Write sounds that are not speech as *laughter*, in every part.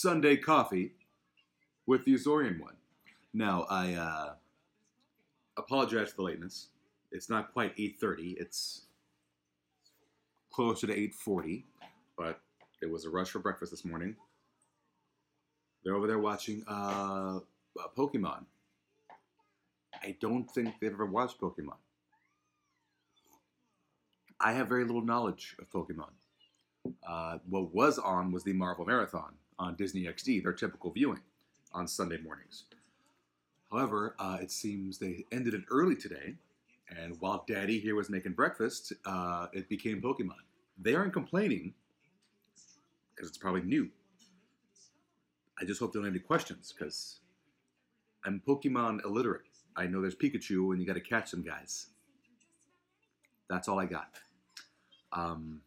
Sunday coffee with the Azorean one. Now, I uh, apologize for the lateness. It's not quite 8.30. It's closer to 8.40, but it was a rush for breakfast this morning. They're over there watching uh, uh, Pokemon. I don't think they've ever watched Pokemon. I have very little knowledge of Pokemon. Uh, what was on was the Marvel Marathon on Disney XD, their typical viewing on Sunday mornings. However, uh, it seems they ended it early today, and while Daddy here was making breakfast, uh, it became Pokemon. They aren't complaining because it's probably new. I just hope they don't have any questions because I'm Pokemon illiterate. I know there's Pikachu and you got to catch them guys. That's all I got. Um,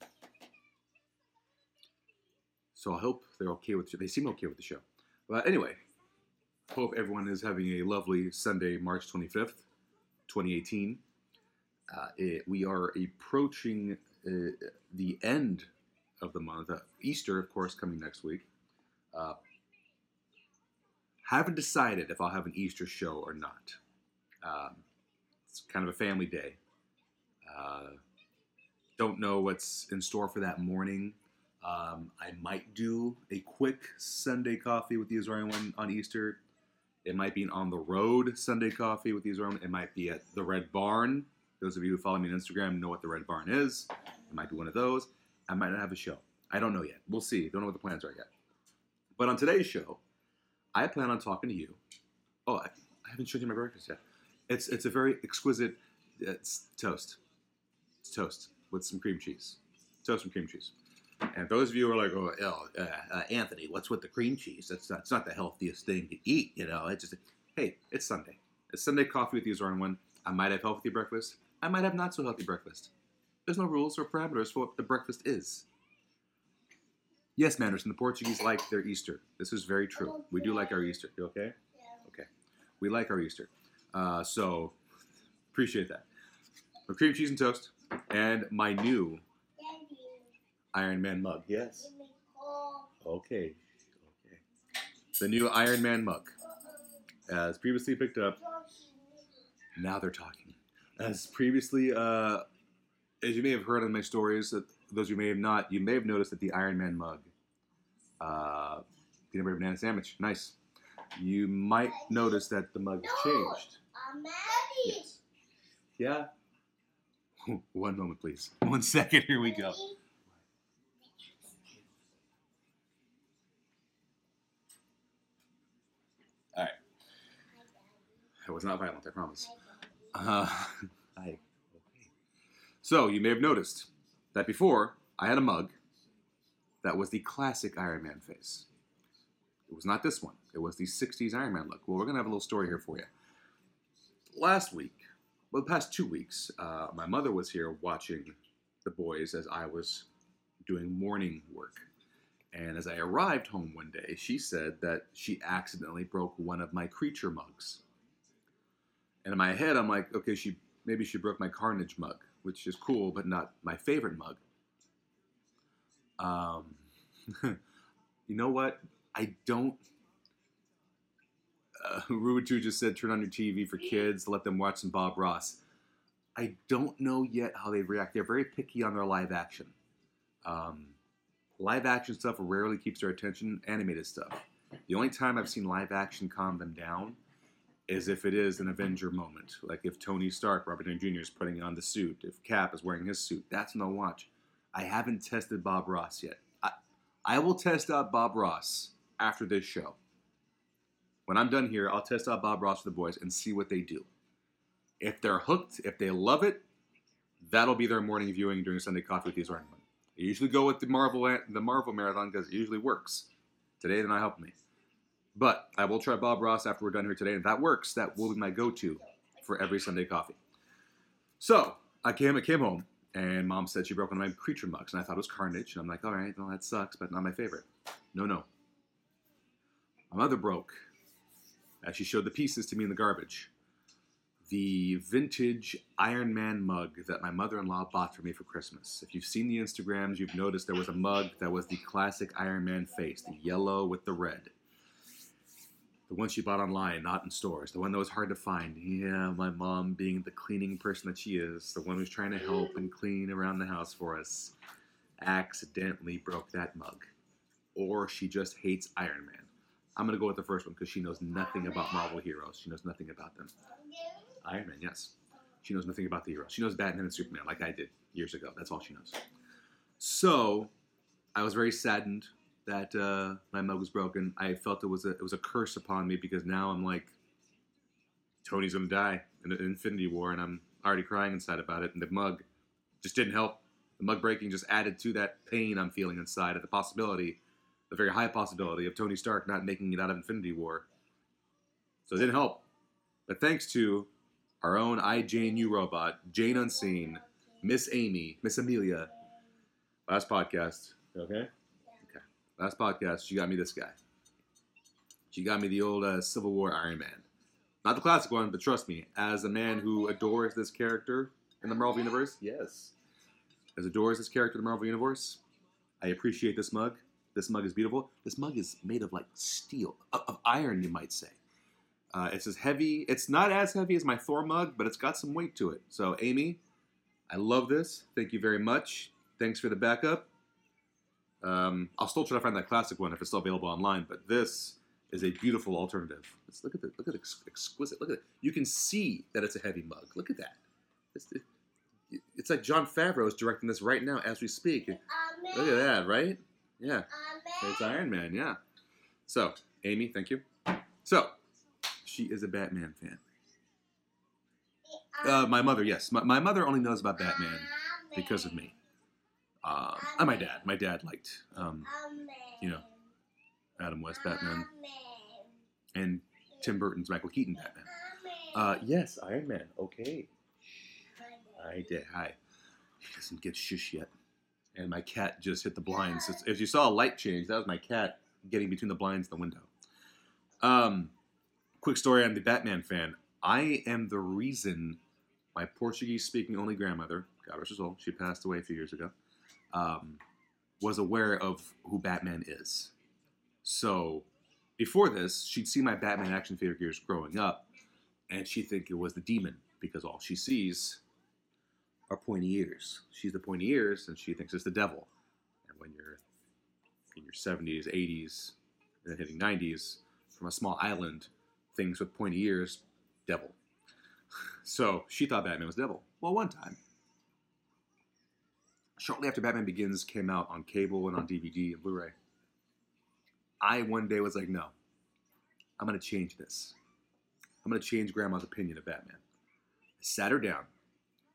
so I hope they're okay with. They seem okay with the show. But anyway, hope everyone is having a lovely Sunday, March 25th, 2018. Uh, it, we are approaching uh, the end of the month. Uh, Easter, of course, coming next week. Uh, haven't decided if I'll have an Easter show or not. Um, it's kind of a family day. Uh, don't know what's in store for that morning. Um, I might do a quick Sunday coffee with the Azorean one on Easter. It might be an on the road Sunday coffee with the Azorean. It might be at the Red Barn. Those of you who follow me on Instagram know what the Red Barn is. It might be one of those. I might not have a show. I don't know yet. We'll see. Don't know what the plans are yet. But on today's show, I plan on talking to you. Oh, I, I haven't shown you my breakfast yet. It's it's a very exquisite. It's toast. It's toast with some cream cheese. Toast and cream cheese. And those of you who are like, oh, oh uh, uh, Anthony, what's with the cream cheese? That's not, it's not the healthiest thing to eat, you know. It's just, hey, it's Sunday. It's Sunday coffee with the Azorean one. I might have healthy breakfast. I might have not so healthy breakfast. There's no rules or parameters for what the breakfast is. Yes, Manderson, the Portuguese like their Easter. This is very true. We do like our Easter. You okay? Okay. We like our Easter. Uh, so, appreciate that. A cream cheese and toast, and my new Iron Man mug. Yes. Okay. Okay. The new Iron Man mug. As previously picked up, now they're talking. As previously, uh, as you may have heard in my stories, that those you may have not, you may have noticed that the Iron Man mug, uh, peanut butter banana sandwich, nice. You might notice that the mug has changed. Yes. Yeah. *laughs* One moment, please. One second. Here we go. I was not violent. I promise. Uh. *laughs* So you may have noticed that before I had a mug that was the classic Iron Man face. It was not this one. It was the 60s Iron Man look. Well, we're going to have a little story here for you. Last week, well, the past two weeks, uh, my mother was here watching the boys as I was doing morning work. And as I arrived home one day, she said that she accidentally broke one of my creature mugs. And in my head, I'm like, okay, she maybe she broke my Carnage mug, which is cool, but not my favorite mug. Um, *laughs* you know what? I don't. Uh, *laughs* just said, turn on your TV for kids, let them watch some Bob Ross. I don't know yet how they react. They're very picky on their live action. Um, live action stuff rarely keeps their attention, animated stuff. The only time I've seen live action calm them down is if it is an Avenger moment. Like if Tony Stark, Robert Downey Jr., is putting on the suit, if Cap is wearing his suit. That's they'll watch. I haven't tested Bob Ross yet. I, I will test out Bob Ross after this show. When I'm done here, I'll test out Bob Ross for the boys and see what they do. If they're hooked, if they love it, that'll be their morning viewing during Sunday Coffee with the Azorean. I usually go with the Marvel the Marvel marathon because it usually works. Today they're not helping me. But I will try Bob Ross after we're done here today. And if that works, that will be my go-to for every Sunday coffee. So I came, I came home, and mom said she broke one of my creature mugs, and I thought it was Carnage. And I'm like, all right, well, that sucks, but not my favorite. No, no. My mother broke, as she showed the pieces to me in the garbage, the vintage Iron Man mug that my mother-in-law bought for me for Christmas. If you've seen the Instagrams, you've noticed there was a mug that was the classic Iron Man face, the yellow with the red. The one she bought online, not in stores. The one that was hard to find. Yeah, my mom, being the cleaning person that she is, the one who's trying to help and clean around the house for us, accidentally broke that mug. Or she just hates Iron Man. I'm going to go with the first one because she knows nothing about Marvel heroes. She knows nothing about them. Iron Man, yes. She knows nothing about the heroes. She knows Batman and Superman like I did years ago. That's all she knows. So I was very saddened that uh, my mug was broken. I felt it was a it was a curse upon me because now I'm like, Tony's gonna die in an Infinity War, and I'm already crying inside about it. And the mug just didn't help. The mug breaking just added to that pain I'm feeling inside at the possibility, the very high possibility of Tony Stark not making it out of Infinity War. So it didn't help. But thanks to our own iJaneU robot, Jane Unseen, Miss Amy, Miss Amelia, last podcast, okay? Last podcast, she got me this guy. She got me the old uh, Civil War Iron Man. Not the classic one, but trust me, as a man who adores this character in the Marvel Universe, yes, as adores this character in the Marvel Universe, I appreciate this mug. This mug is beautiful. This mug is made of like steel, of, of iron, you might say. Uh, it's as heavy. It's not as heavy as my Thor mug, but it's got some weight to it. So, Amy, I love this. Thank you very much. Thanks for the backup. Um, I'll still try to find that classic one if it's still available online, but this is a beautiful alternative. Let's look at the look at the ex- exquisite. Look at it. You can see that it's a heavy mug. Look at that. It's, it, it's like Jon Favreau is directing this right now as we speak. Look at that, right? Yeah. It's Iron Man, yeah. So, Amy, thank you. So, she is a Batman fan. Uh, my mother, yes. My, my mother only knows about Batman because of me. Uh, and my dad. My dad liked, um, you know, Adam West Batman and Tim Burton's Michael Keaton Batman. Uh, yes, Iron Man. Okay. I did. Hi. He doesn't get shush yet. And my cat just hit the blinds. It's- If you saw a light change, that was my cat getting between the blinds and the window. Um, quick story I'm the Batman fan. I am the reason my Portuguese speaking only grandmother, God rest her soul, she passed away a few years ago, um, was aware of who Batman is. So before this, she'd see my Batman action figures growing up, and she'd think it was the demon because all she sees are pointy ears. She's the pointy ears, and she thinks it's the devil. And when you're in your 70s, 80s, and then hitting 90s, from a small island, things with pointy ears, devil. *laughs* So she thought Batman was devil. Well, one time, shortly after Batman Begins came out on cable and on DVD and Blu-ray, I one day was like, no, I'm gonna change this. I'm gonna change Grandma's opinion of Batman. I sat her down.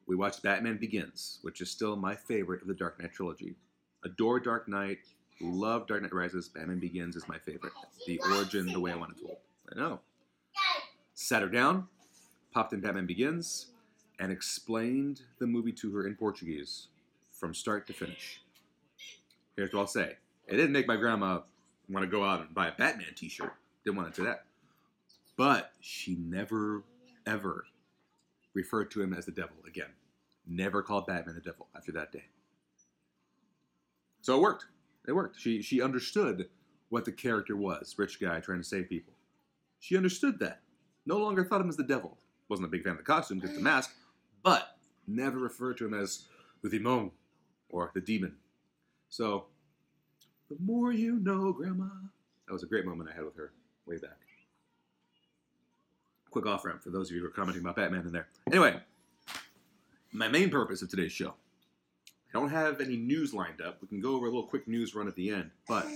We watched Batman Begins, which is still my favorite of the Dark Knight trilogy. Adore Dark Knight, love Dark Knight Rises. Batman Begins is my favorite. The origin, the way I want it told. I know. Sat her down, popped in Batman Begins, and explained the movie to her in Portuguese from start to finish. Here's what I'll say. It didn't make my grandma want to go out and buy a Batman t-shirt. Didn't want to do that. But she never, ever referred to him as the devil again. Never called Batman the devil after that day. So it worked. It worked. She she understood what the character was. Rich guy trying to save people. She understood that. No longer thought him as the devil. Wasn't a big fan of the costume, just the mask, but never referred to him as the demon or the demon. So, the more you know, Grandma. That was a great moment I had with her way back. Quick off ramp for those of you who are commenting about Batman in there. Anyway, my main purpose of today's show. I don't have any news lined up. We can go over a little quick news run at the end, but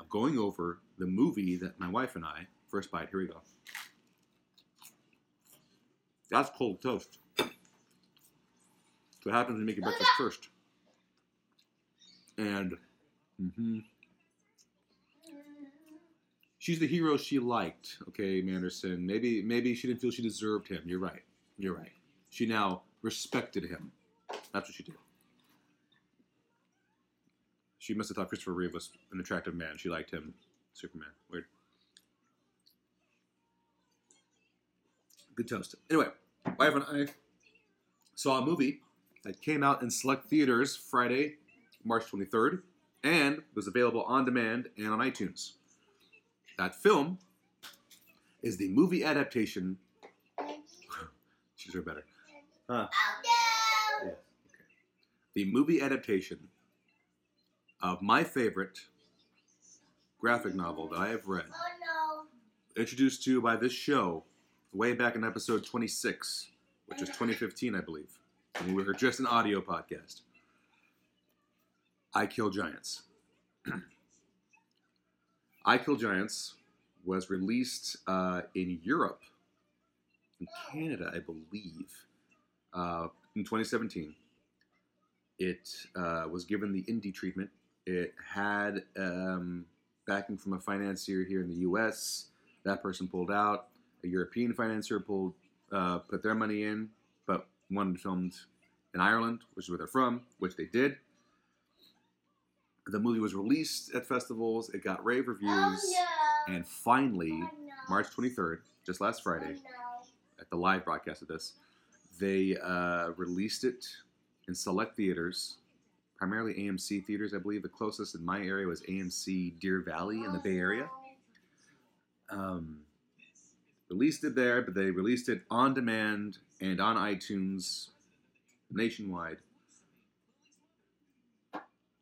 I'm going over the movie that my wife and I first bite. Here we go. That's cold toast. That's what happens when you make your breakfast first. And mm-hmm, she's the hero she liked. Okay, Manderson. Maybe maybe she didn't feel she deserved him. You're right. You're right. She now respected him. That's what she did. She must have thought Christopher Reeve was an attractive man. She liked him. Superman. Weird. Good toast. Anyway, wife and I saw a movie that came out in select theaters Friday, March 23rd, and was available on demand and on iTunes. That film is the movie adaptation. *laughs* She's her better. Huh. Oh, yeah, okay. The movie adaptation of my favorite graphic novel that I have read, oh, introduced to you by this show way back in episode 26, which was 2015, I believe. And we were just an audio podcast. I Kill Giants. *clears throat* I Kill Giants was released uh, in Europe, in Canada, I believe, uh, in 2017. It uh, was given the indie treatment. It had um, backing from a financier here in the U.S. That person pulled out. A European financier pulled, uh, put their money in, but one filmed in Ireland, which is where they're from, which they did. The movie was released at festivals. It got rave reviews, and finally, March 23rd, just last Friday, at the live broadcast of this, they uh, released it in select theaters, primarily AMC theaters. I believe the closest in my area was AMC Deer Valley in the Bay Area. Um, released it there, but they released it on demand and on iTunes nationwide.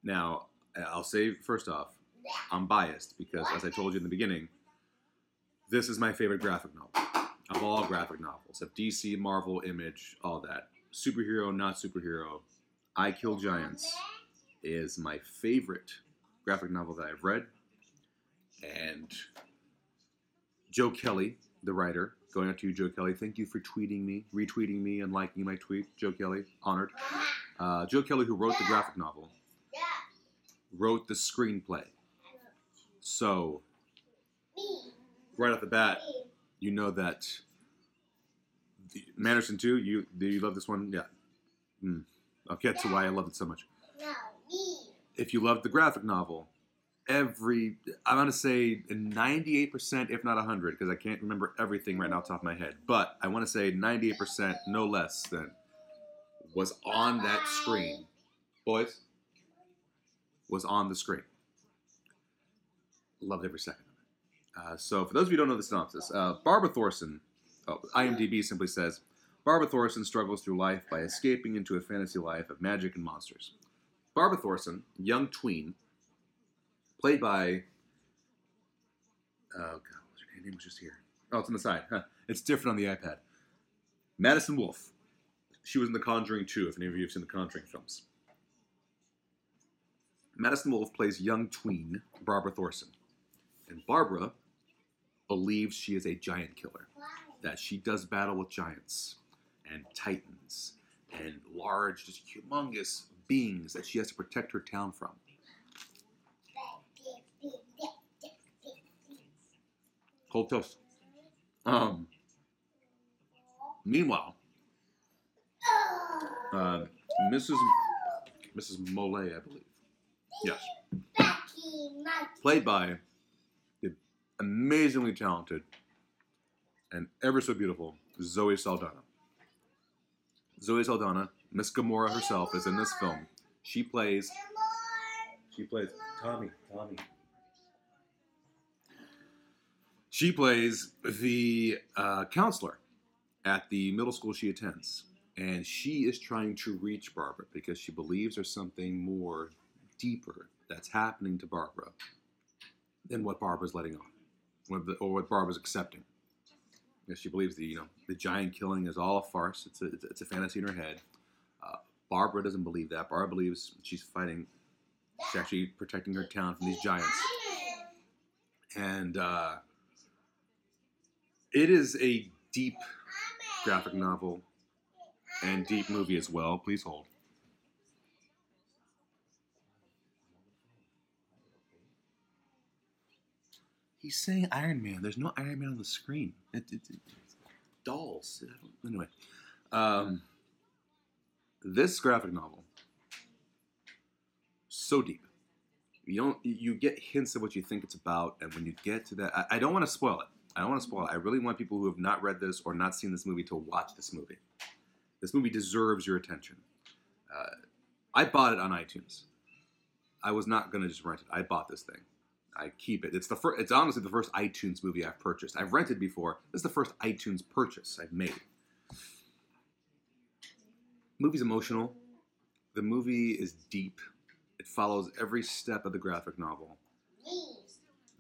Now, I'll say first off, I'm biased because, as I told you in the beginning, this is my favorite graphic novel of all graphic novels of DC, Marvel, Image, all that. Superhero, not superhero. I Kill Giants is my favorite graphic novel that I've read. And Joe Kelly, the writer, going out to you, Joe Kelly. Thank you for tweeting me, retweeting me, and liking my tweet. Joe Kelly, honored. Uh, Joe Kelly, who wrote the graphic novel, wrote the screenplay. So, right off the bat, you know that the, Manderson too. You do you love this one? Yeah. Mm. I'll get to why I love it so much. If you love the graphic novel, every I'm gonna say 98%, if not 100, because I can't remember everything right now off top of my head, but I want to say 98%, no less than, was on that screen. Boys, was on the screen. Loved every second of it. Uh, so, for those of you who don't know the synopsis, uh, Barbara Thorson, oh, IMDb simply says, Barbara Thorson struggles through life by escaping into a fantasy life of magic and monsters. Barbara Thorson, young tween, played by. Oh god, her name was just here. Oh, it's on the side. Huh. It's different on the iPad. Madison Wolfe. She was in The Conjuring 2, if any of you have seen the Conjuring films. Madison Wolfe plays young tween Barbara Thorson. And Barbara believes she is a giant killer, that she does battle with giants and titans and large, just humongous beings that she has to protect her town from. Cold toast. Um, meanwhile, uh, Mrs. Mrs. Molay, I believe. Yes. Played by the amazingly talented and ever so beautiful Zoe Saldana. Zoe Saldana, Miss Gamora herself, is in this film. She plays. She plays Tommy. Tommy. She plays the uh, counselor at the middle school she attends, and she is trying to reach Barbara because she believes there's something more deeper that's happening to Barbara than what Barbara's letting on, or what Barbara's accepting. She believes the you know the giant killing is all a farce. It's a it's a fantasy in her head. Uh, Barbara doesn't believe that. Barbara believes she's fighting. She's actually protecting her town from these giants. And uh, it is a deep graphic novel and deep movie as well. Please hold. He's saying Iron Man. There's no Iron Man on the screen. It, it, it, dolls. Anyway, um, this graphic novel so deep. You don't. You get hints of what you think it's about, and when you get to that, I, I don't want to spoil it I don't want to spoil it. I really want people who have not read this or not seen this movie to watch this movie. This movie deserves your attention. Uh, I bought it on iTunes. I was not going to just rent it. I bought this thing. I keep it. It's the first. It's honestly the first iTunes movie I've purchased. I've rented before. This is the first iTunes purchase I've made. Movie's emotional. The movie is deep. It follows every step of the graphic novel.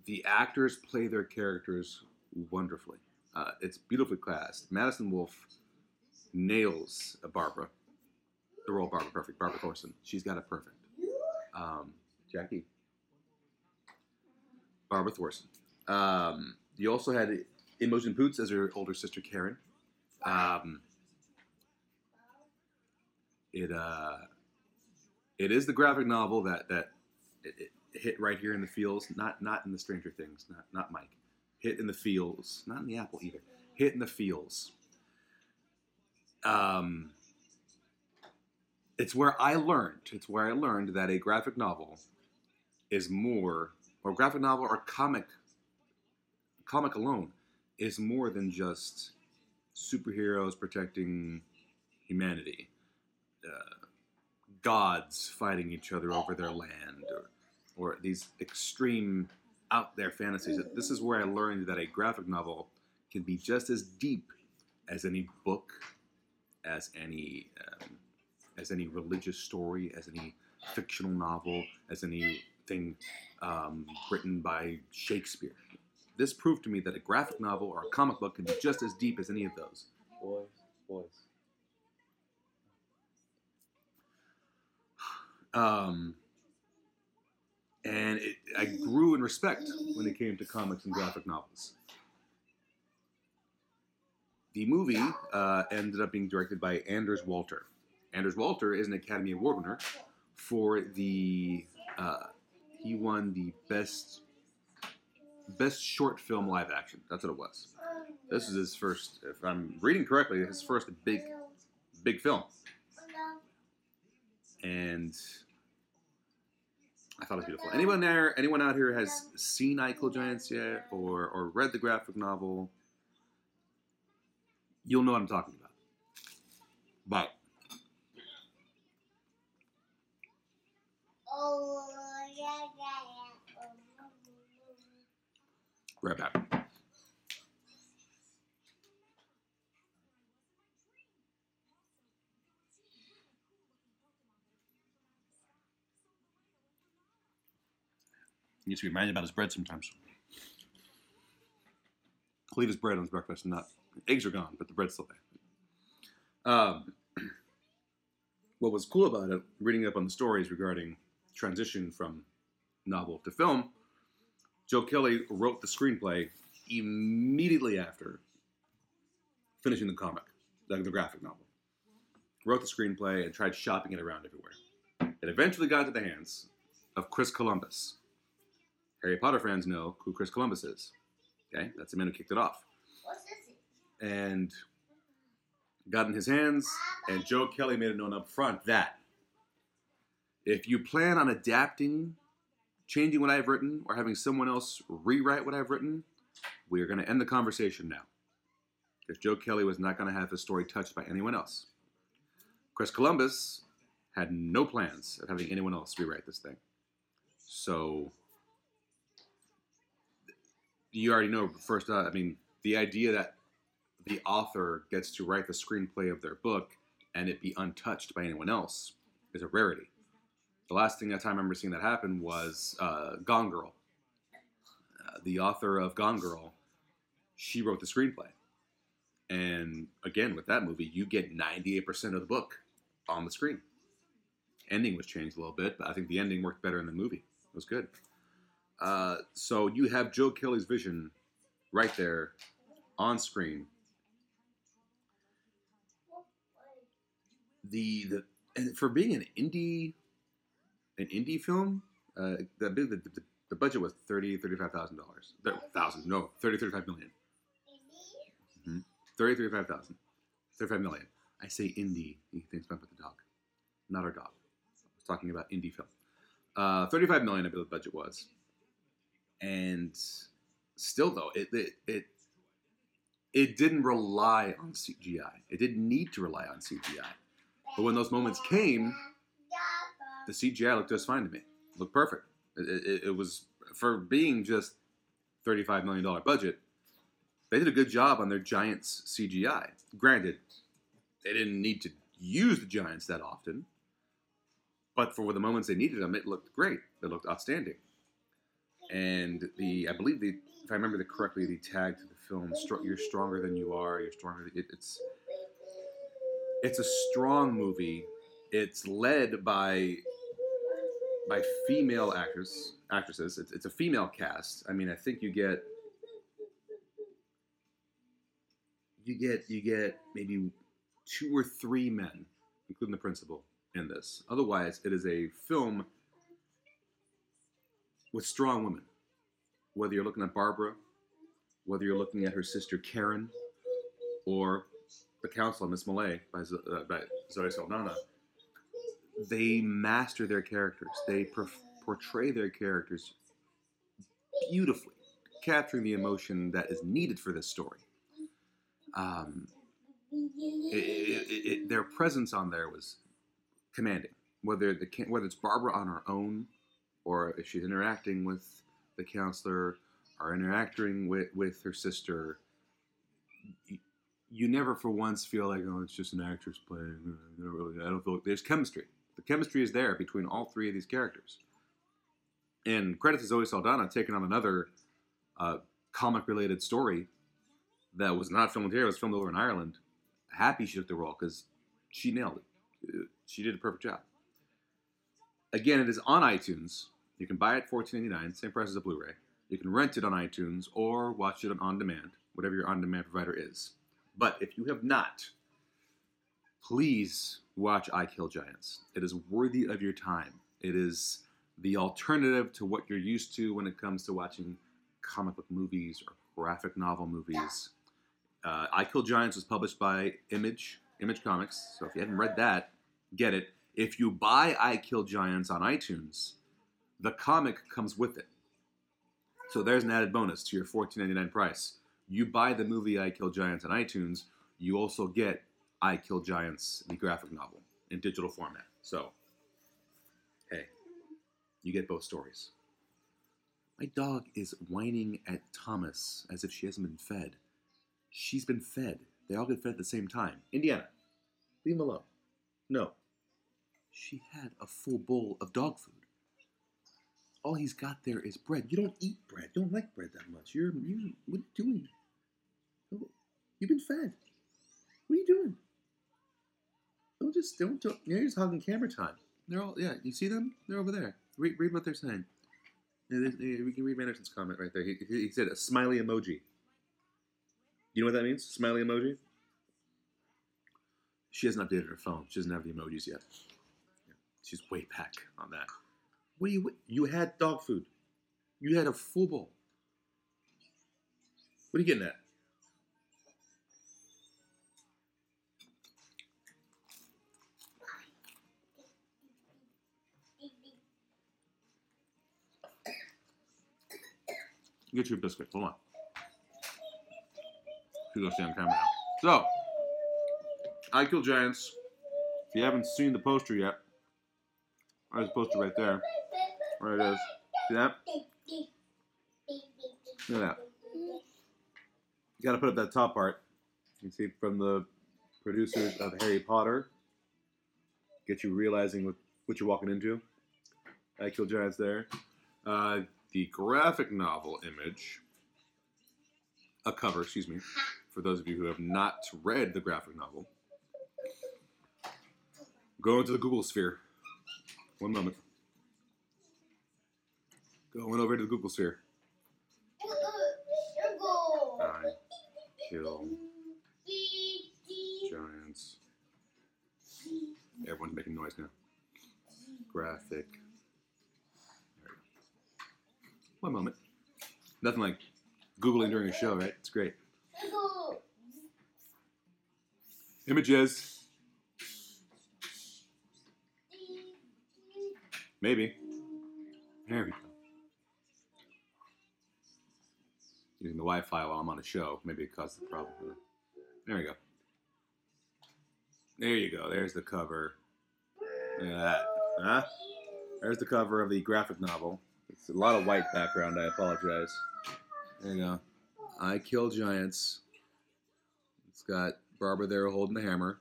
The actors play their characters wonderfully. Uh, it's beautifully cast. Madison Wolfe nails Barbara, the role of Barbara perfect. Barbara Thorson. She's got it perfect. Um, Jackie. Barbara Thorson. Um, you also had Imogen Poots as her older sister Karen. Um, it uh, it is the graphic novel that that it, it hit right here in the fields, not not in the Stranger Things, not not Mike. Hit in the fields, not in the Apple either. Hit in the fields. Um, it's where I learned. It's where I learned that a graphic novel is more, or graphic novel or comic, comic alone is more than just superheroes protecting humanity, uh, gods fighting each other over their land, or, or these extreme out there fantasies. This is where I learned that a graphic novel can be just as deep as any book, as any um, as any religious story, as any fictional novel, as um, written by Shakespeare. This proved to me that a graphic novel or a comic book can be just as deep as any of those. Boys, boys. Um, and it, I grew in respect when it came to comics and graphic novels. The movie uh, ended up being directed by Anders Walter. Anders Walter is an Academy Award winner for the. Uh, he won the best best short film live action. That's what it was. This is his first, if I'm reading correctly, his first big big film. And I thought it was beautiful. Anyone there, anyone out here has seen I Kill Giants yet, or or read the graphic novel? You'll know what I'm talking about. But right back. He needs to be reminded about his bread sometimes. Leave his bread on his breakfast and not eggs are gone, but the bread's still there. Um, *clears throat* what was cool about it, reading up on the stories regarding transition from novel to film, Joe Kelly wrote the screenplay immediately after finishing the comic, like the graphic novel. Wrote the screenplay and tried shopping it around everywhere. It eventually got into the hands of Chris Columbus. Harry Potter fans know who Chris Columbus is. Okay, that's the man who kicked it off. And got in his hands, and Joe Kelly made it known up front that if you plan on adapting, changing what I've written, or having someone else rewrite what I've written, we are going to end the conversation now. Because Joe Kelly was not going to have his story touched by anyone else. Chris Columbus had no plans of having anyone else rewrite this thing. So you already know first uh, i mean the idea that the author gets to write the screenplay of their book and it be untouched by anyone else is a rarity the last thing that i remember seeing that happen was uh, gone girl. Uh, the author of gone girl she wrote the screenplay. And again with that movie you get 98% of the book on the screen. Ending was changed a little bit but i think the ending worked better in the movie. It was good. Uh, so you have Joe Kelly's vision right there on screen. The the and for being an indie an indie film, uh, the, the, the, the budget was thirty thirty five thousand dollars. Thousand no thirty thirty five million. Mm-hmm. Thirty thirty five thousand. Thirty five million. I say indie. He thinks about the dog, not our dog. I was talking about indie film. Uh, 35 million, I believe the budget was and still though it, it it it didn't rely on CGI. It didn't need to rely on CGI. But when those moments came, the CGI looked just fine to me. Looked perfect. It, it, it was for being just thirty-five million dollar budget. They did a good job on their giants CGI. Granted, they didn't need to use the giants that often, but for the moments they needed them, it looked great. It looked outstanding. And the, I believe the, if I remember the correctly, the tag to the film, "You're stronger than you are." You're stronger. It, it's, it's a strong movie. It's led by, by female actors, actresses. It's, it's a female cast. I mean, I think you get you get you get maybe two or three men, including the principal, in this. Otherwise, it is a film with strong women. Whether you're looking at Barbara, whether you're looking at her sister Karen, or the counselor Miss Malay by, uh, by Zoe Saldana, they master their characters. They portray their characters beautifully, capturing the emotion that is needed for this story um, it, it, it, their presence on there was commanding. Whether the whether it's Barbara on her own, or if she's interacting with the counselor, or interacting with with her sister, you, you never for once feel like oh it's just an actress playing. I don't really. I don't feel there's chemistry. The chemistry is there between all three of these characters. And credit to Zoe Saldana taking on another uh, comic related story that was not filmed here, it was filmed over in Ireland. Happy she took the role because she nailed it. Uh, she did a perfect job. Again, it is on iTunes. You can buy it $14.99, same price as a Blu ray. You can rent it on iTunes or watch it on on demand, whatever your on demand provider is. But if you have not, please watch I Kill Giants. It is worthy of your time. It is the alternative to what you're used to when it comes to watching comic book movies or graphic novel movies uh, I Kill Giants was published by Image, Image Comics. So if you haven't read that, get it. If you buy I Kill Giants on iTunes, the comic comes with it. So there's an added bonus to your $14.99 price. You buy the movie I Kill Giants on iTunes, you also get I Kill Giants, the graphic novel, in digital format. So, hey, you get both stories. My dog is whining at Thomas as if she hasn't been fed. She's been fed. They all get fed at the same time. Indiana, leave him alone. No. She had a full bowl of dog food. All he's got there is bread. You don't eat bread. You don't like bread that much. You're you. What are you doing? You've been fed. What are you doing? Just don't. don't you're just hogging camera time. They're all yeah. You see them? They're over there. Read, read what they're saying. we can read Manderson's comment right there. He, he said a smiley emoji. You know what that means? Smiley emoji? She hasn't updated her phone. She doesn't have the emojis yet. She's way back on that. What do you you had dog food? You had a full bowl. What are you getting at? Get you a biscuit. Hold on. Gonna stay on camera now? So, I Kill Giants. If you haven't seen the poster yet, there's a poster right there. There it is. See that? Look at that. You gotta put up that top part. You see from the producers of Harry Potter. Get you realizing what, what you're walking into. I Kill Giants there. Uh, the graphic novel image, a cover, excuse me, for those of you who have not read the graphic novel, Going to the Google sphere. One moment. Going over to the Google sphere. I kill giants. Everyone's making noise now. Graphic. One moment. Nothing like Googling during a show, right? It's great. Images. Maybe. There we go. using the Wi-Fi while I'm on a show. Maybe it caused the problem. There we go. There you go. There's the cover. Look at that. Huh? There's the cover of the graphic novel. It's a lot of white background. I apologize. There you go. I Kill Giants. It's got Barbara there holding the hammer.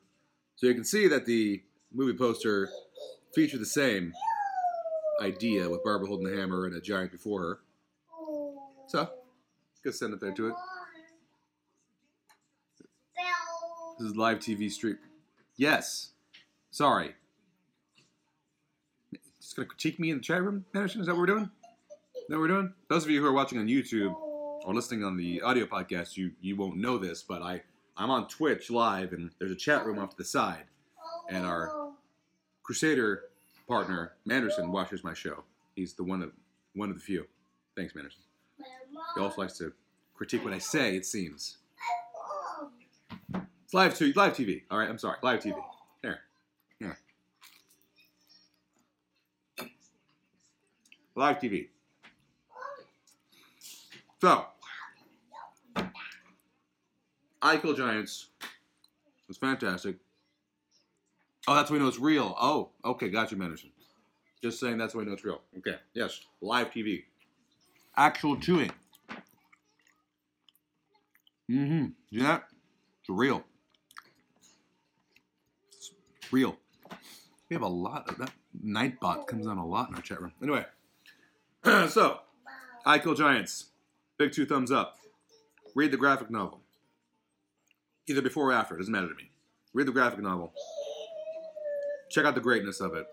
So you can see that the movie poster featured the same idea with Barbara holding the hammer and a giant before her. So, go send it there to it. This is live TV stream. Yes. Sorry. Just gonna critique me in the chat room, Manderson? Is that what we're doing? That we're doing? Those of you who are watching on YouTube or listening on the audio podcast, you you won't know this, but I I'm on Twitch live, and there's a chat room off to the side, and our Crusader partner Manderson watches my show. He's the one of one of the few. Thanks, Manderson. He also likes to critique what I say. It seems it's live to live TV. All right, I'm sorry, live TV. There, here, live TV. So, I Kill Giants was fantastic. Oh, that's why we know it's real. Oh, okay, got you, Manderson. Just saying that's why we know it's real. Okay, yes, live TV. Actual chewing. Mm-hmm. See that? It's real. It's real. We have a lot of that. Nightbot comes on a lot in our chat room. Anyway, *clears throat* so I Kill Giants. Big two thumbs up. Read the graphic novel. Either before or after, it doesn't matter to me. Read the graphic novel. Check out the greatness of it.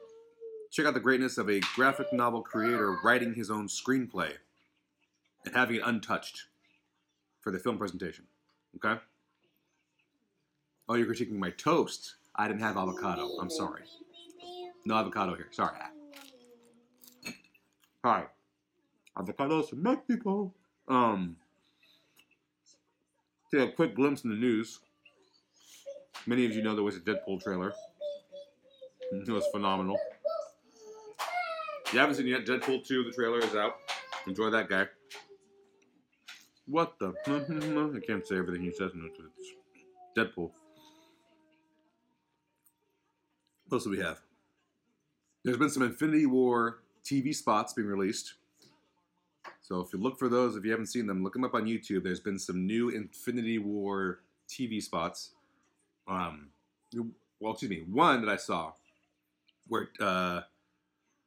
Check out the greatness of a graphic novel creator writing his own screenplay and having it untouched for the film presentation. Okay? Oh, you're critiquing my toast. I didn't have avocado. I'm sorry. No avocado here. Sorry. Hi. Avocados from Mexico. Um, take a quick glimpse in the news. Many of you know there was a Deadpool trailer. It was phenomenal. If you haven't seen yet, Deadpool 2, the trailer is out. Enjoy that guy. What the? *laughs* I can't say everything he says. It's Deadpool. What else do we have? There's been some Infinity War TV spots being released. So if you look for those, if you haven't seen them, look them up on YouTube. There's been some new Infinity War TV spots. Um, well, excuse me, one that I saw where, uh,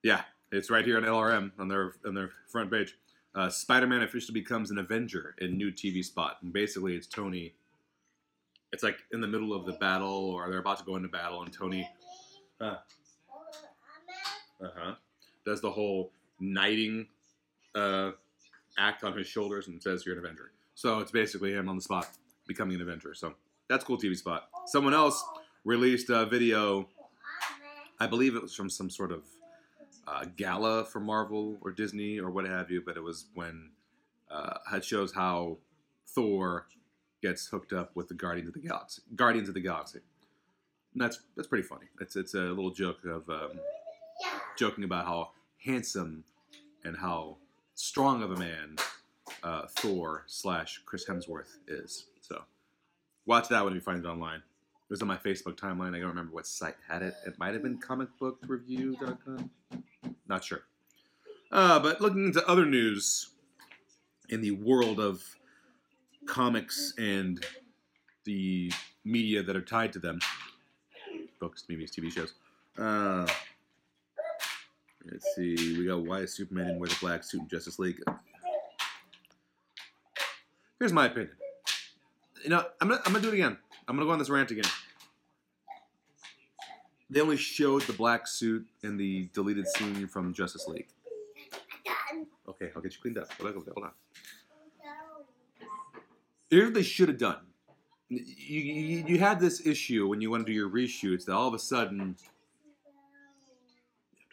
yeah, it's right here on LRM on their on their front page. Uh, Spider-Man officially becomes an Avenger in new TV spot, and basically it's Tony. It's like in the middle of the battle, or they're about to go into battle, and Tony, uh huh, does the whole knighting uh, act on his shoulders and says you're an Avenger. So it's basically him on the spot becoming an Avenger. So that's cool TV spot. Someone else released a video. I believe it was from some sort of uh, gala for Marvel or Disney or what have you, but it was when uh, it shows how Thor gets hooked up with the Guardians of the Galaxy. Guardians of the Galaxy. And that's that's pretty funny. It's it's a little joke of um, joking about how handsome and how strong of a man uh, Thor slash Chris Hemsworth is. So watch that one if you find it online. It was on my Facebook timeline. I don't remember what site had it. It might have been comicbookreview.com. Not sure. Uh, but looking into other news in the world of comics and the media that are tied to them books, movies, TV shows. Uh, let's see. We got why is Superman in wear the black suit in Justice League? Here's my opinion. You know, I'm gonna, I'm gonna do it again. I'm gonna go on this rant again. They only showed the black suit in the deleted scene from Justice League. Okay, I'll get you cleaned up. Hold on. Hold on. Here's what they should have done. You, you, you had this issue when you went to do your reshoots that all of a sudden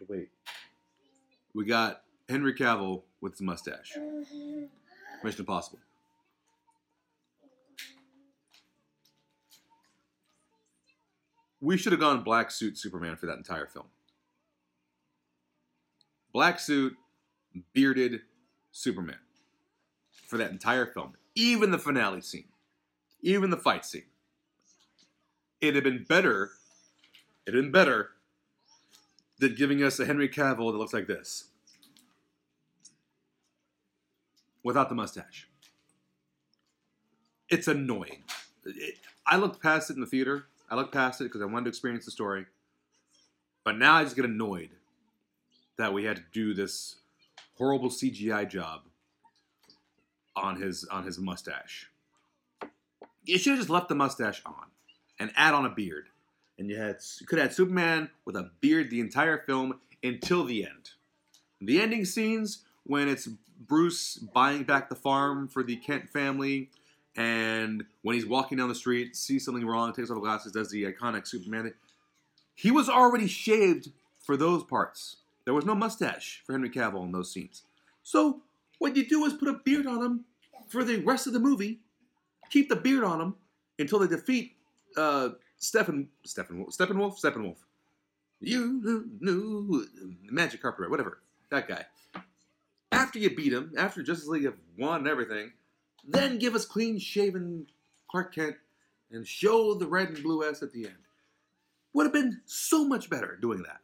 wait. We got Henry Cavill with his mustache. Mission Impossible. We should have gone black suit Superman for that entire film. Black suit, bearded Superman. for that entire film, even the finale scene, even the fight scene. It'd have been better. It'd have been better than giving us a Henry Cavill that looks like this, without the mustache. It's annoying. It- I looked past it in the theater. I looked past it because I wanted to experience the story. But now I just get annoyed that we had to do this horrible CGI job on his on his mustache. You should have just left the mustache on and add on a beard. And you had you could have had Superman with a beard the entire film until the end. The ending scenes when it's Bruce buying back the farm for the Kent family, and when he's walking down the street, sees something wrong, takes off the glasses, does the iconic Superman. He was already shaved for those parts. There was no mustache for Henry Cavill in those scenes. So what you do is put a beard on him for the rest of the movie. Keep the beard on him until they defeat uh, Stephen Stephen Steppenwolf Steppenwolf. You knew Magic Carpenter, whatever that guy. After you beat him, after Justice League have won everything, then give us clean shaven Clark Kent and show the red and blue S at the end. Would have been so much better doing that.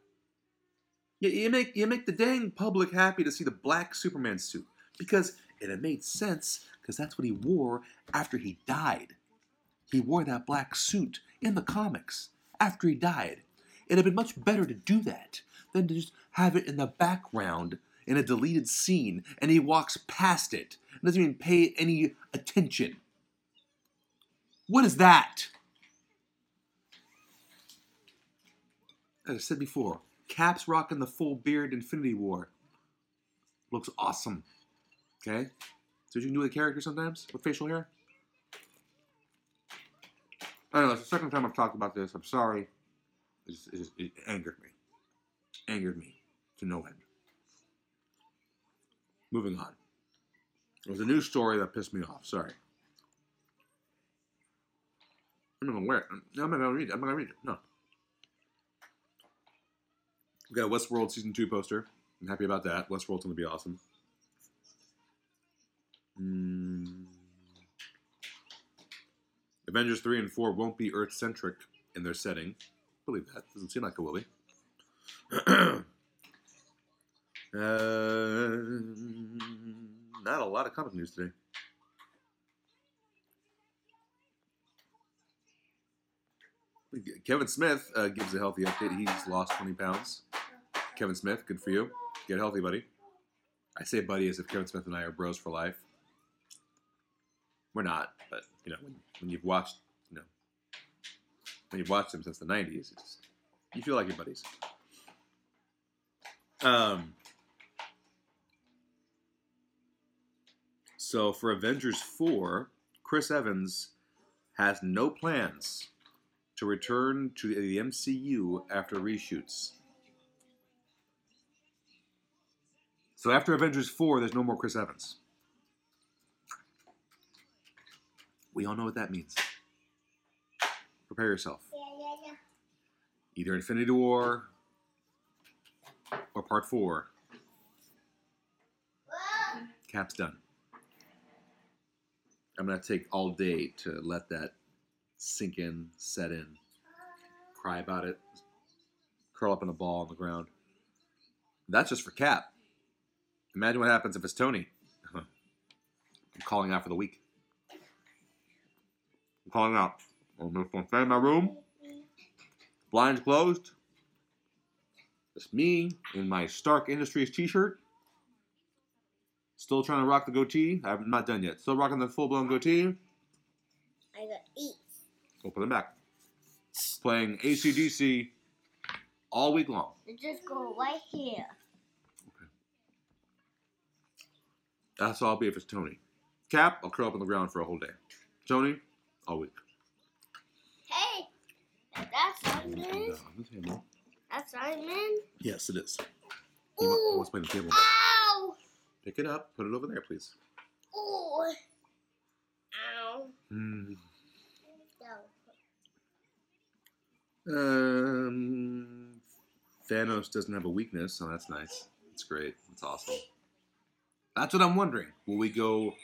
You, you make you make the dang public happy to see the black Superman suit because it had made sense because that's what he wore after he died. He wore that black suit in the comics after he died. It'd have been much better to do that than to just have it in the background in a deleted scene and he walks past it and doesn't even pay any attention. What is that? As I said before, Cap's rocking the full beard Infinity War. Looks awesome. Okay? So you can do with a character sometimes with facial hair? I know, it's the second time I've talked about this. I'm sorry. It, just, it, just, it angered me. Angered me to no end. Moving on. There was a news story that pissed me off. Sorry. I'm not gonna wear it. I'm not gonna read it. I'm not gonna read it. No. We got Westworld season two poster. I'm happy about that. Westworld's gonna be awesome. Mm. Avengers 3 and 4 won't be Earth centric in their setting. believe that. Doesn't seem like it will be. *clears throat* uh, not a lot of comic news today. Kevin Smith uh, gives a healthy update. He's lost 20 pounds. Kevin Smith, good for you. Get healthy, buddy. I say buddy as if Kevin Smith and I are bros for life. We're not, but you know, when, you've watched, you know, when you've watched them since the '90s, it's, you feel like your buddies. Um. So for Avengers 4, Chris Evans has no plans to return to the MCU after reshoots. So after Avengers 4, there's no more Chris Evans. We all know what that means. Prepare yourself. Either Infinity War or Part 4. Cap's done. I'm going to take all day to let that sink in, set in, cry about it, curl up in a ball on the ground. That's just for Cap. Imagine what happens if it's Tony. *laughs* I'm calling out for the week. Calling out. I'm just gonna stay in my room. Blinds closed. It's me in my Stark Industries t-shirt. Still trying to rock the goatee. I'm not done yet. Still rocking the full-blown goatee. I got eat. Open it back. Playing ACDC all week long. It just go right here. Okay. That's all I'll be if it's Tony. Cap, I'll curl up on the ground for a whole day. Tony, all week. Hey, that's On Simon. the table. That's Simon. Yes, it is. Wa- Ooh. wants to the table. Ow! Pick it up. Put it over there, please. Ooh. Ow. Hmm. No. Um, Thanos doesn't have a weakness, so that's nice. That's great. That's awesome. That's what I'm wondering. Will we go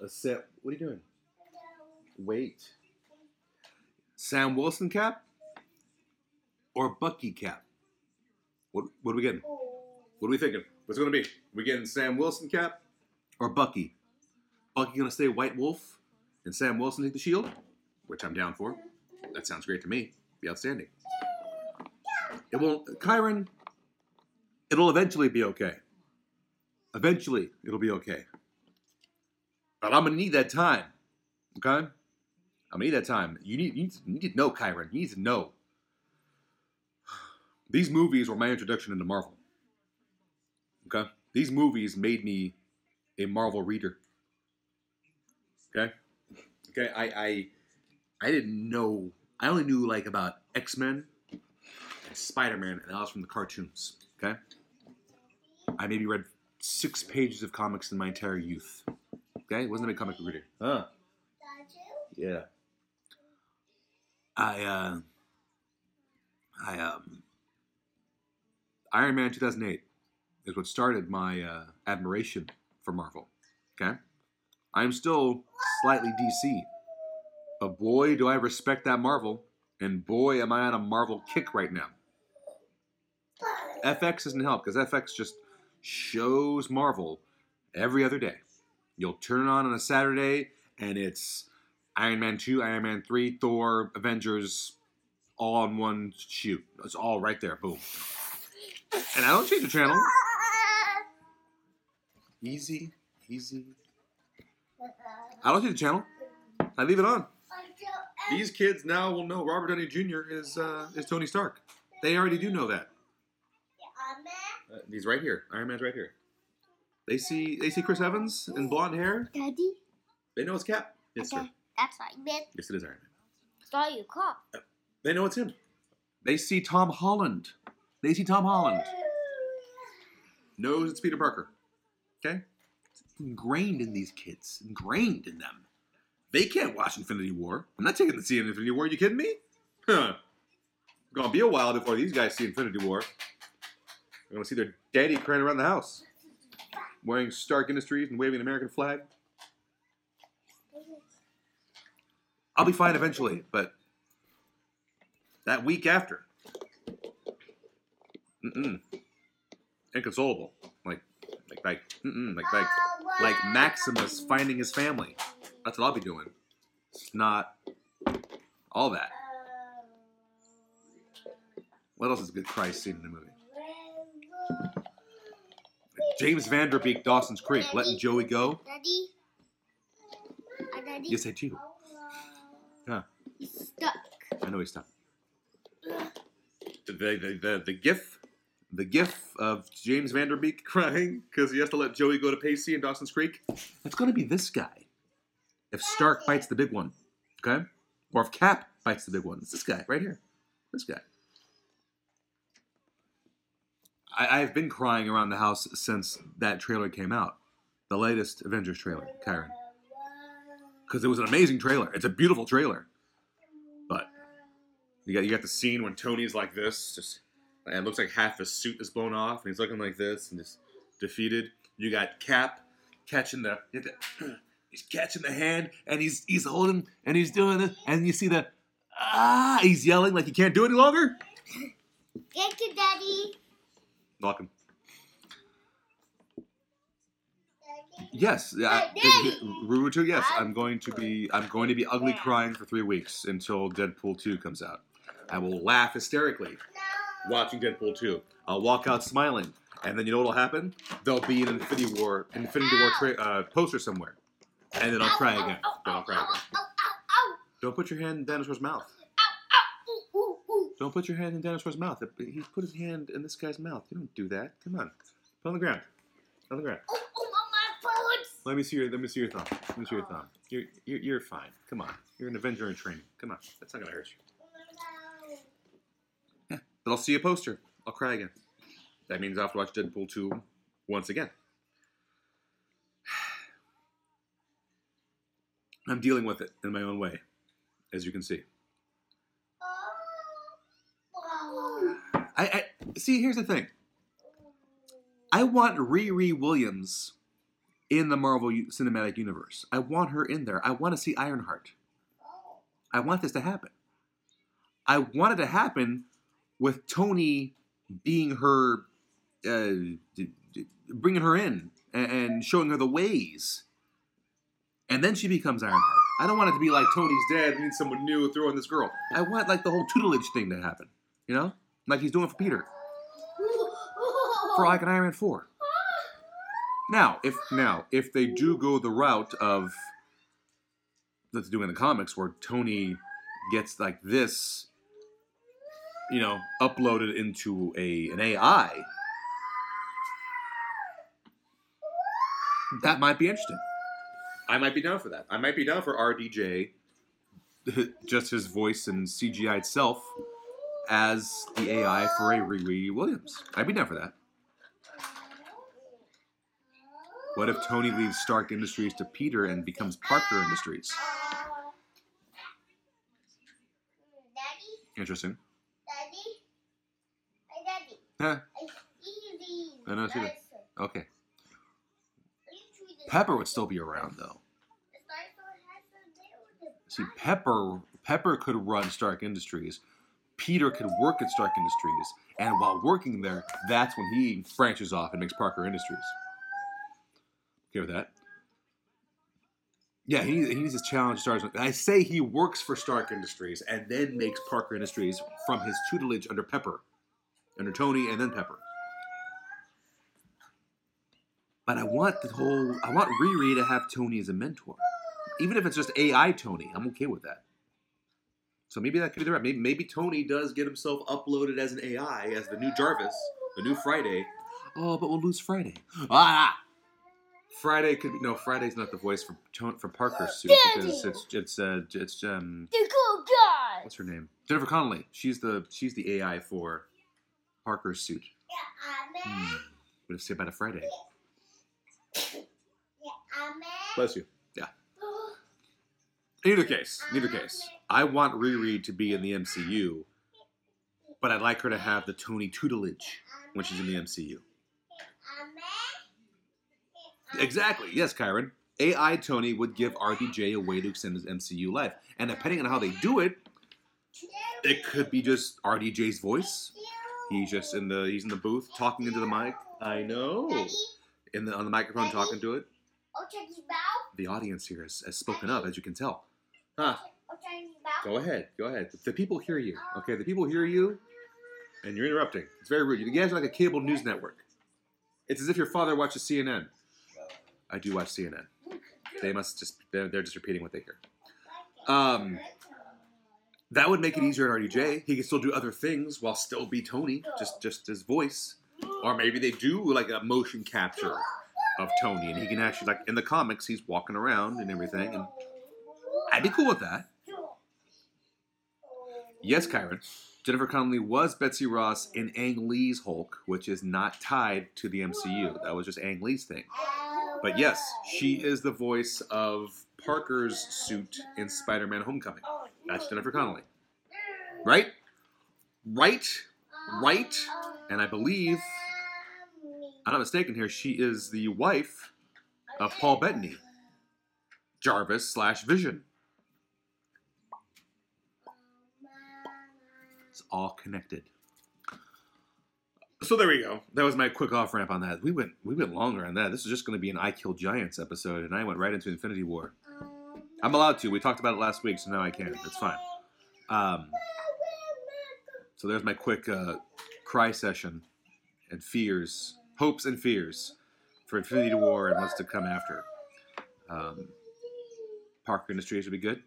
a set. What are you doing? Wait. Sam Wilson cap or Bucky cap? What what are we getting? What are we thinking? What's it gonna be? We getting Sam Wilson cap or Bucky? Bucky gonna stay White Wolf and Sam Wilson take the shield, which I'm down for. That sounds great to me. Be outstanding. It will, Kyron. It'll eventually be okay. Eventually, it'll be okay. But I'm gonna need that time. Okay? I'm gonna need that time. You need, you need, to, you need to know, Kyron. You need to know. *sighs* These movies were my introduction into Marvel. Okay? These movies made me a Marvel reader. Okay? Okay, I I I didn't know I only knew like about X-Men and Spider-Man and that was from the cartoons. Okay? I maybe read six pages of comics in my entire youth. Okay? Wasn't a big comic reader. Huh. Yeah. I uh I um Iron Man 2008 is what started my uh, admiration for Marvel. Okay? I'm still slightly DC. But boy, do I respect that Marvel. And boy, am I on a Marvel kick right now. FX doesn't help because FX just shows Marvel every other day. You'll turn it on on a Saturday and it's Iron Man 2, Iron Man 3, Thor, Avengers, all on one shoot. It's all right there. Boom. And I don't change the channel. Easy, easy. I don't change the channel. I leave it on. These kids now will know Robert Downey Jr. is uh, is Tony Stark. They already do know that. Uh, he's right here. Iron Man's right here. They see they see Chris Evans in blonde hair. Daddy? They know it's Cap. Yes, sir. That's Iron Man. Yes, it is Iron Man. Saw you cough. They know it's him. They see Tom Holland. They see Tom Holland. Knows it's Peter Parker. Okay? It's ingrained in these kids. Ingrained in them. They can't watch Infinity War. I'm not taking them to see Infinity War. Are you kidding me? Huh. It's gonna be a while before these guys see Infinity War. They're gonna see their daddy crying around the house. Wearing Stark Industries and waving an American flag. I'll be fine eventually, but that week after, mm-mm, inconsolable. Like, like, like, mm-mm, like, like, like Maximus finding his family. That's what I'll be doing. It's not all that. What else is a good Christ scene in the movie? James Van Der Beek, Dawson's Creek, letting Joey go. Daddy? Daddy? Yes, I do. Stuck. I know he's stuck. The, the, the, the gif, the gif of James Van Der Beek crying because he has to let Joey go to Pacey in Dawson's Creek. It's going to be this guy. If Stark bites the big one, okay? Or if Cap bites the big one. It's this guy right here. This guy. I, I've been crying around the house since that trailer came out. The latest Avengers trailer, Kyron. Because it was an amazing trailer. It's a beautiful trailer. You got you got the scene when Tony's like this, just and it looks like half his suit is blown off, and he's looking like this and just defeated. You got Cap catching the *clears throat* he's catching the hand, and he's he's holding and he's doing it, and you see the ah, he's yelling like he can't do it any longer. Thank you, Daddy. Welcome. Daddy. Yes, yeah! Rurutu. Yes, I'm going to be. I'm going to be ugly crying for three weeks until Deadpool two comes out. I will laugh hysterically watching Deadpool two. I'll walk out smiling, and then you know what'll happen? There'll be an Infinity War, Infinity War tra- uh, poster somewhere, and then I'll cry again. Then I'll cry again. Don't put your hand in dinosaur's mouth. Don't put your hand in dinosaur's mouth. He put his hand in this guy's mouth. You don't do that. Come on, put on the ground. On the ground. Let me see your. Let me see your thumb. Let me see your thumb. You're, you're, you're fine. Come on. You're an Avenger in training. Come on. That's not gonna hurt you. I'll see a poster. I'll cry again. That means I have to watch Deadpool 2 once again. *sighs* I'm dealing with it in my own way, as you can see. I, I see. Here's the thing. I want Riri Williams in the Marvel Cinematic Universe. I want her in there. I want to see Ironheart. I want this to happen. I want it to happen with Tony being her, uh, bringing her in and, showing her the ways. And then she becomes Ironheart. I don't want it to be like Tony's dead, we need someone new, throw in this girl. I want like the whole tutelage thing to happen, you know? Like he's doing for Peter, for like an Iron Man 4. Now, if now if they do go the route of that they do in the comics, where Tony gets like this, you know, uploaded into a an AI, that might be interesting. I might be down for that. I might be down for RDJ, *laughs* just his voice and CGI itself, as the AI for a Riri Williams. I'd be down for that. What if Tony leaves Stark Industries to Peter and becomes Parker Industries? Interesting. Daddy, hey daddy. Huh? It's easy. I know, see that. Okay. Pepper would still be around though. The dinosaur has to deal with it. See, Pepper Pepper could run Stark Industries. Peter could work at Stark Industries, and while working there, that's when he branches off and makes Parker Industries. Okay with that? Yeah, he, he needs to challenge Stark. I say he works for Stark Industries and then makes Parker Industries from his tutelage under Pepper, under Tony, and then Pepper. But I want the whole. I want Riri to have Tony as a mentor, even if it's just AI Tony. I'm okay with that. So maybe that could be the right. Maybe, maybe Tony does get himself uploaded as an AI, as the new Jarvis, the new Friday. Oh, but we'll lose Friday. Ah, Friday could be no. Friday's not the voice for Tony, for Parker's suit because it's it's uh it's um The cool guy. what's her name Jennifer Connelly. She's the she's the AI for Parker's suit. Yeah, Hmm. What if say about a Friday? Bless you. In either case, Neither case, I want Riri to be in the MCU, but I'd like her to have the Tony tutelage when she's in the MCU. Exactly. Yes, Kyron. AI Tony would give RDJ a way to extend his MCU life, and depending on how they do it, it could be just RDJ's voice. He's just in the he's in the booth talking into the mic. I know. Daddy, In the on the microphone talking to it. oh. The audience here has, has spoken up, as you can tell. Huh. Oh. Go ahead. Go ahead. The people hear you. Okay, the people hear you, and you're interrupting. It's very rude. You guys are like a cable news network. It's as if your father watches CNN. I do watch CNN. They must just they're, they're just repeating what they hear. Um, That would make it oh. easier at RDJ. He could still do other things while still be Tony, just just his voice. Or maybe they do like a motion capture of Tony, and he can actually like in the comics he's walking around and everything, and I'd be cool with that. Yes, Kyron. Jennifer Connelly was Betsy Ross in Ang Lee's Hulk, which is not tied to the MCU. That was just Ang Lee's thing. But yes, she is the voice of Parker's suit in Spider-Man: Homecoming. That's Jennifer Connelly, right? Right, right. And I believe, I'm not mistaken here, she is the wife of Paul Bettany, Jarvis slash Vision. It's all connected. So there we go. That was my quick off ramp on that. We went we went longer on that. This is just going to be an I Kill Giants episode, and I went right into Infinity War. I'm allowed to. We talked about it last week, so now I can. That's fine. Um, so there's my quick uh, cry session and fears, hopes and fears for Infinity War and what's to come after. Um, Parker Industries would be good.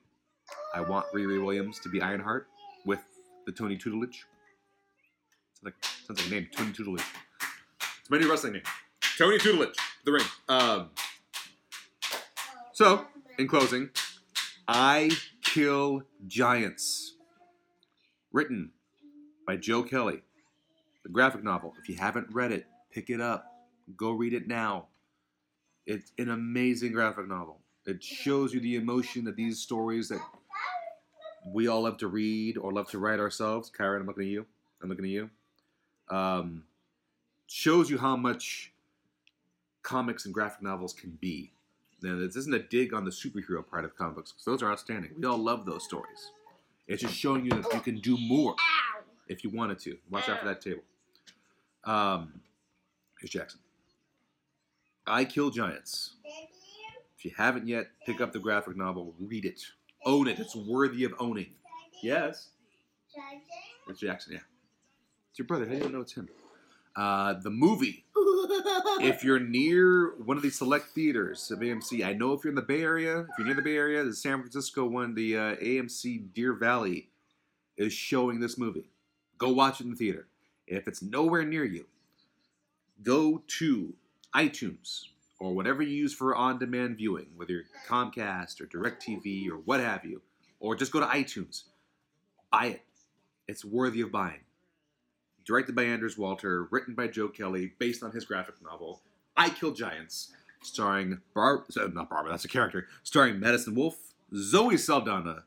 I want Riri Williams to be Ironheart with the Tony tutelage. Sounds like, sounds like a name, Tony tutelage. It's my new wrestling name. Tony tutelage, the ring. Um, so, in closing, I Kill Giants. Written by Joe Kelly. The graphic novel. If you haven't read it, pick it up. Go read it now. It's an amazing graphic novel. It shows you the emotion of these stories that we all love to read or love to write ourselves. Kyron, I'm looking at you. I'm looking at you. Um, shows you how much comics and graphic novels can be. Now, this isn't a dig on the superhero part of comic books, 'cause those are outstanding. We all love those stories. It's just showing you that you can do more if you wanted to. Watch out for that table. Um, here's Jackson. I Kill Giants. If you haven't yet, pick up the graphic novel, read it, own it. It's worthy of owning. Yes, it's Jackson. Yeah, it's your brother. How do you know it's him? Uh, the movie. *laughs* If you're near one of these select theaters of AMC, I know if you're in the Bay Area, if you're near the Bay Area, the San Francisco one, the uh, AMC Deer Valley, is showing this movie. Go watch it in the theater. If it's nowhere near you, go to iTunes or whatever you use for on-demand viewing, whether you're Comcast or DirecTV or what have you, or just go to iTunes. Buy it. It's worthy of buying. Directed by Anders Walter, written by Joe Kelly, based on his graphic novel I Kill Giants, starring Barb, not Barbara, that's a character, starring Madison Wolfe, Zoe Saldana,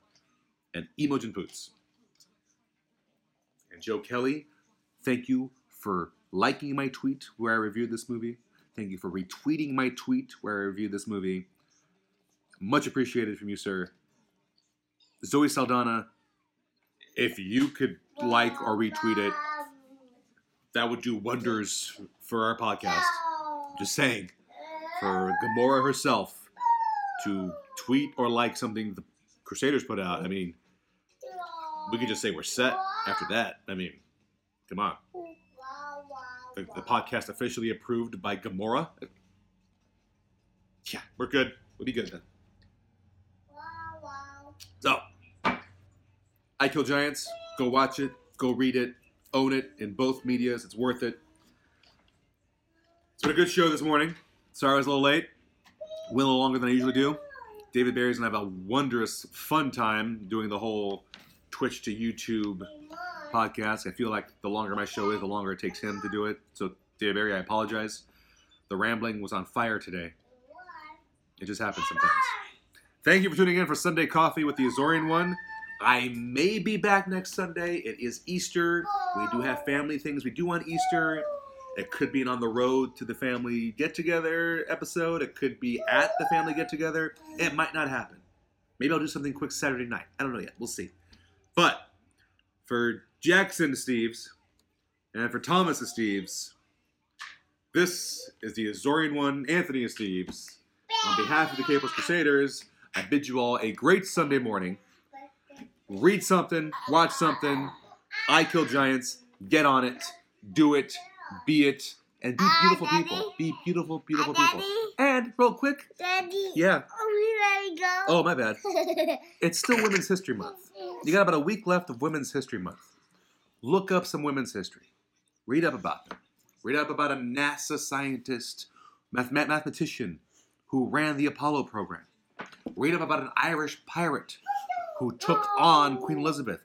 and Imogen Poots. And Joe Kelly, thank you for liking my tweet where I reviewed this movie. Thank you for retweeting my tweet where I reviewed this movie. Much appreciated from you, sir. Zoe Saldana, if you could like or retweet it, that would do wonders for our podcast. Just saying, for Gamora herself to tweet or like something the Crusaders put out, I mean, we could just say we're set after that. I mean, come on. The, the podcast officially approved by Gamora. Yeah, we're good. We'll be good then. So, I Kill Giants. Go watch it. Go read it. Own it in both medias. It's worth it. It's been a good show this morning. Sorry I was a little late. Went a little longer than I usually do. David Barry's gonna have a wondrous, fun time doing the whole Twitch to YouTube podcast. I feel like the longer my show is, the longer it takes him to do it. So, David Barry, I apologize. The rambling was on fire today. It just happens sometimes. Thank you for tuning in for Sunday Coffee with the Azorean one. I may be back next Sunday. It is Easter. We do have oh. family things we do on Easter. It could be an on the road to the family get together episode. It could be at the family get together. It might not happen. Maybe I'll do something quick Saturday night. I don't know yet. We'll see. But for Jackson Steves and for Thomas Steves, this is the Azorean one, Anthony Esteves. On behalf of the Capeless Crusaders, I bid you all a great Sunday morning. Read something, watch something. I kill giants. Get on it. Do it. Be it. And be Ah, beautiful Daddy. people. Be beautiful, beautiful Ah, people. And real quick, Daddy. yeah. Are we ready to go? Oh, my bad. *laughs* It's still Women's History Month. You got about a week left of Women's History Month. Look up some women's history. Read up about them. Read up about a NASA scientist, math- mathematician who ran the Apollo program. Read up about an Irish pirate who took on Queen Elizabeth.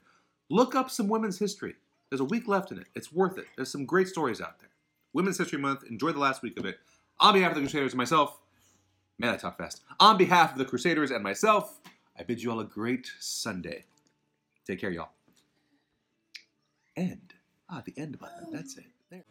Look up some women's history. There's a week left in it. It's worth it. There's some great stories out there. Women's History Month. Enjoy the last week of it. On behalf of the Crusaders and myself, man, I talk fast. On behalf of the Crusaders and myself, I bid you all a great Sunday. Take care, y'all. End. Ah, the end button. That's it. There.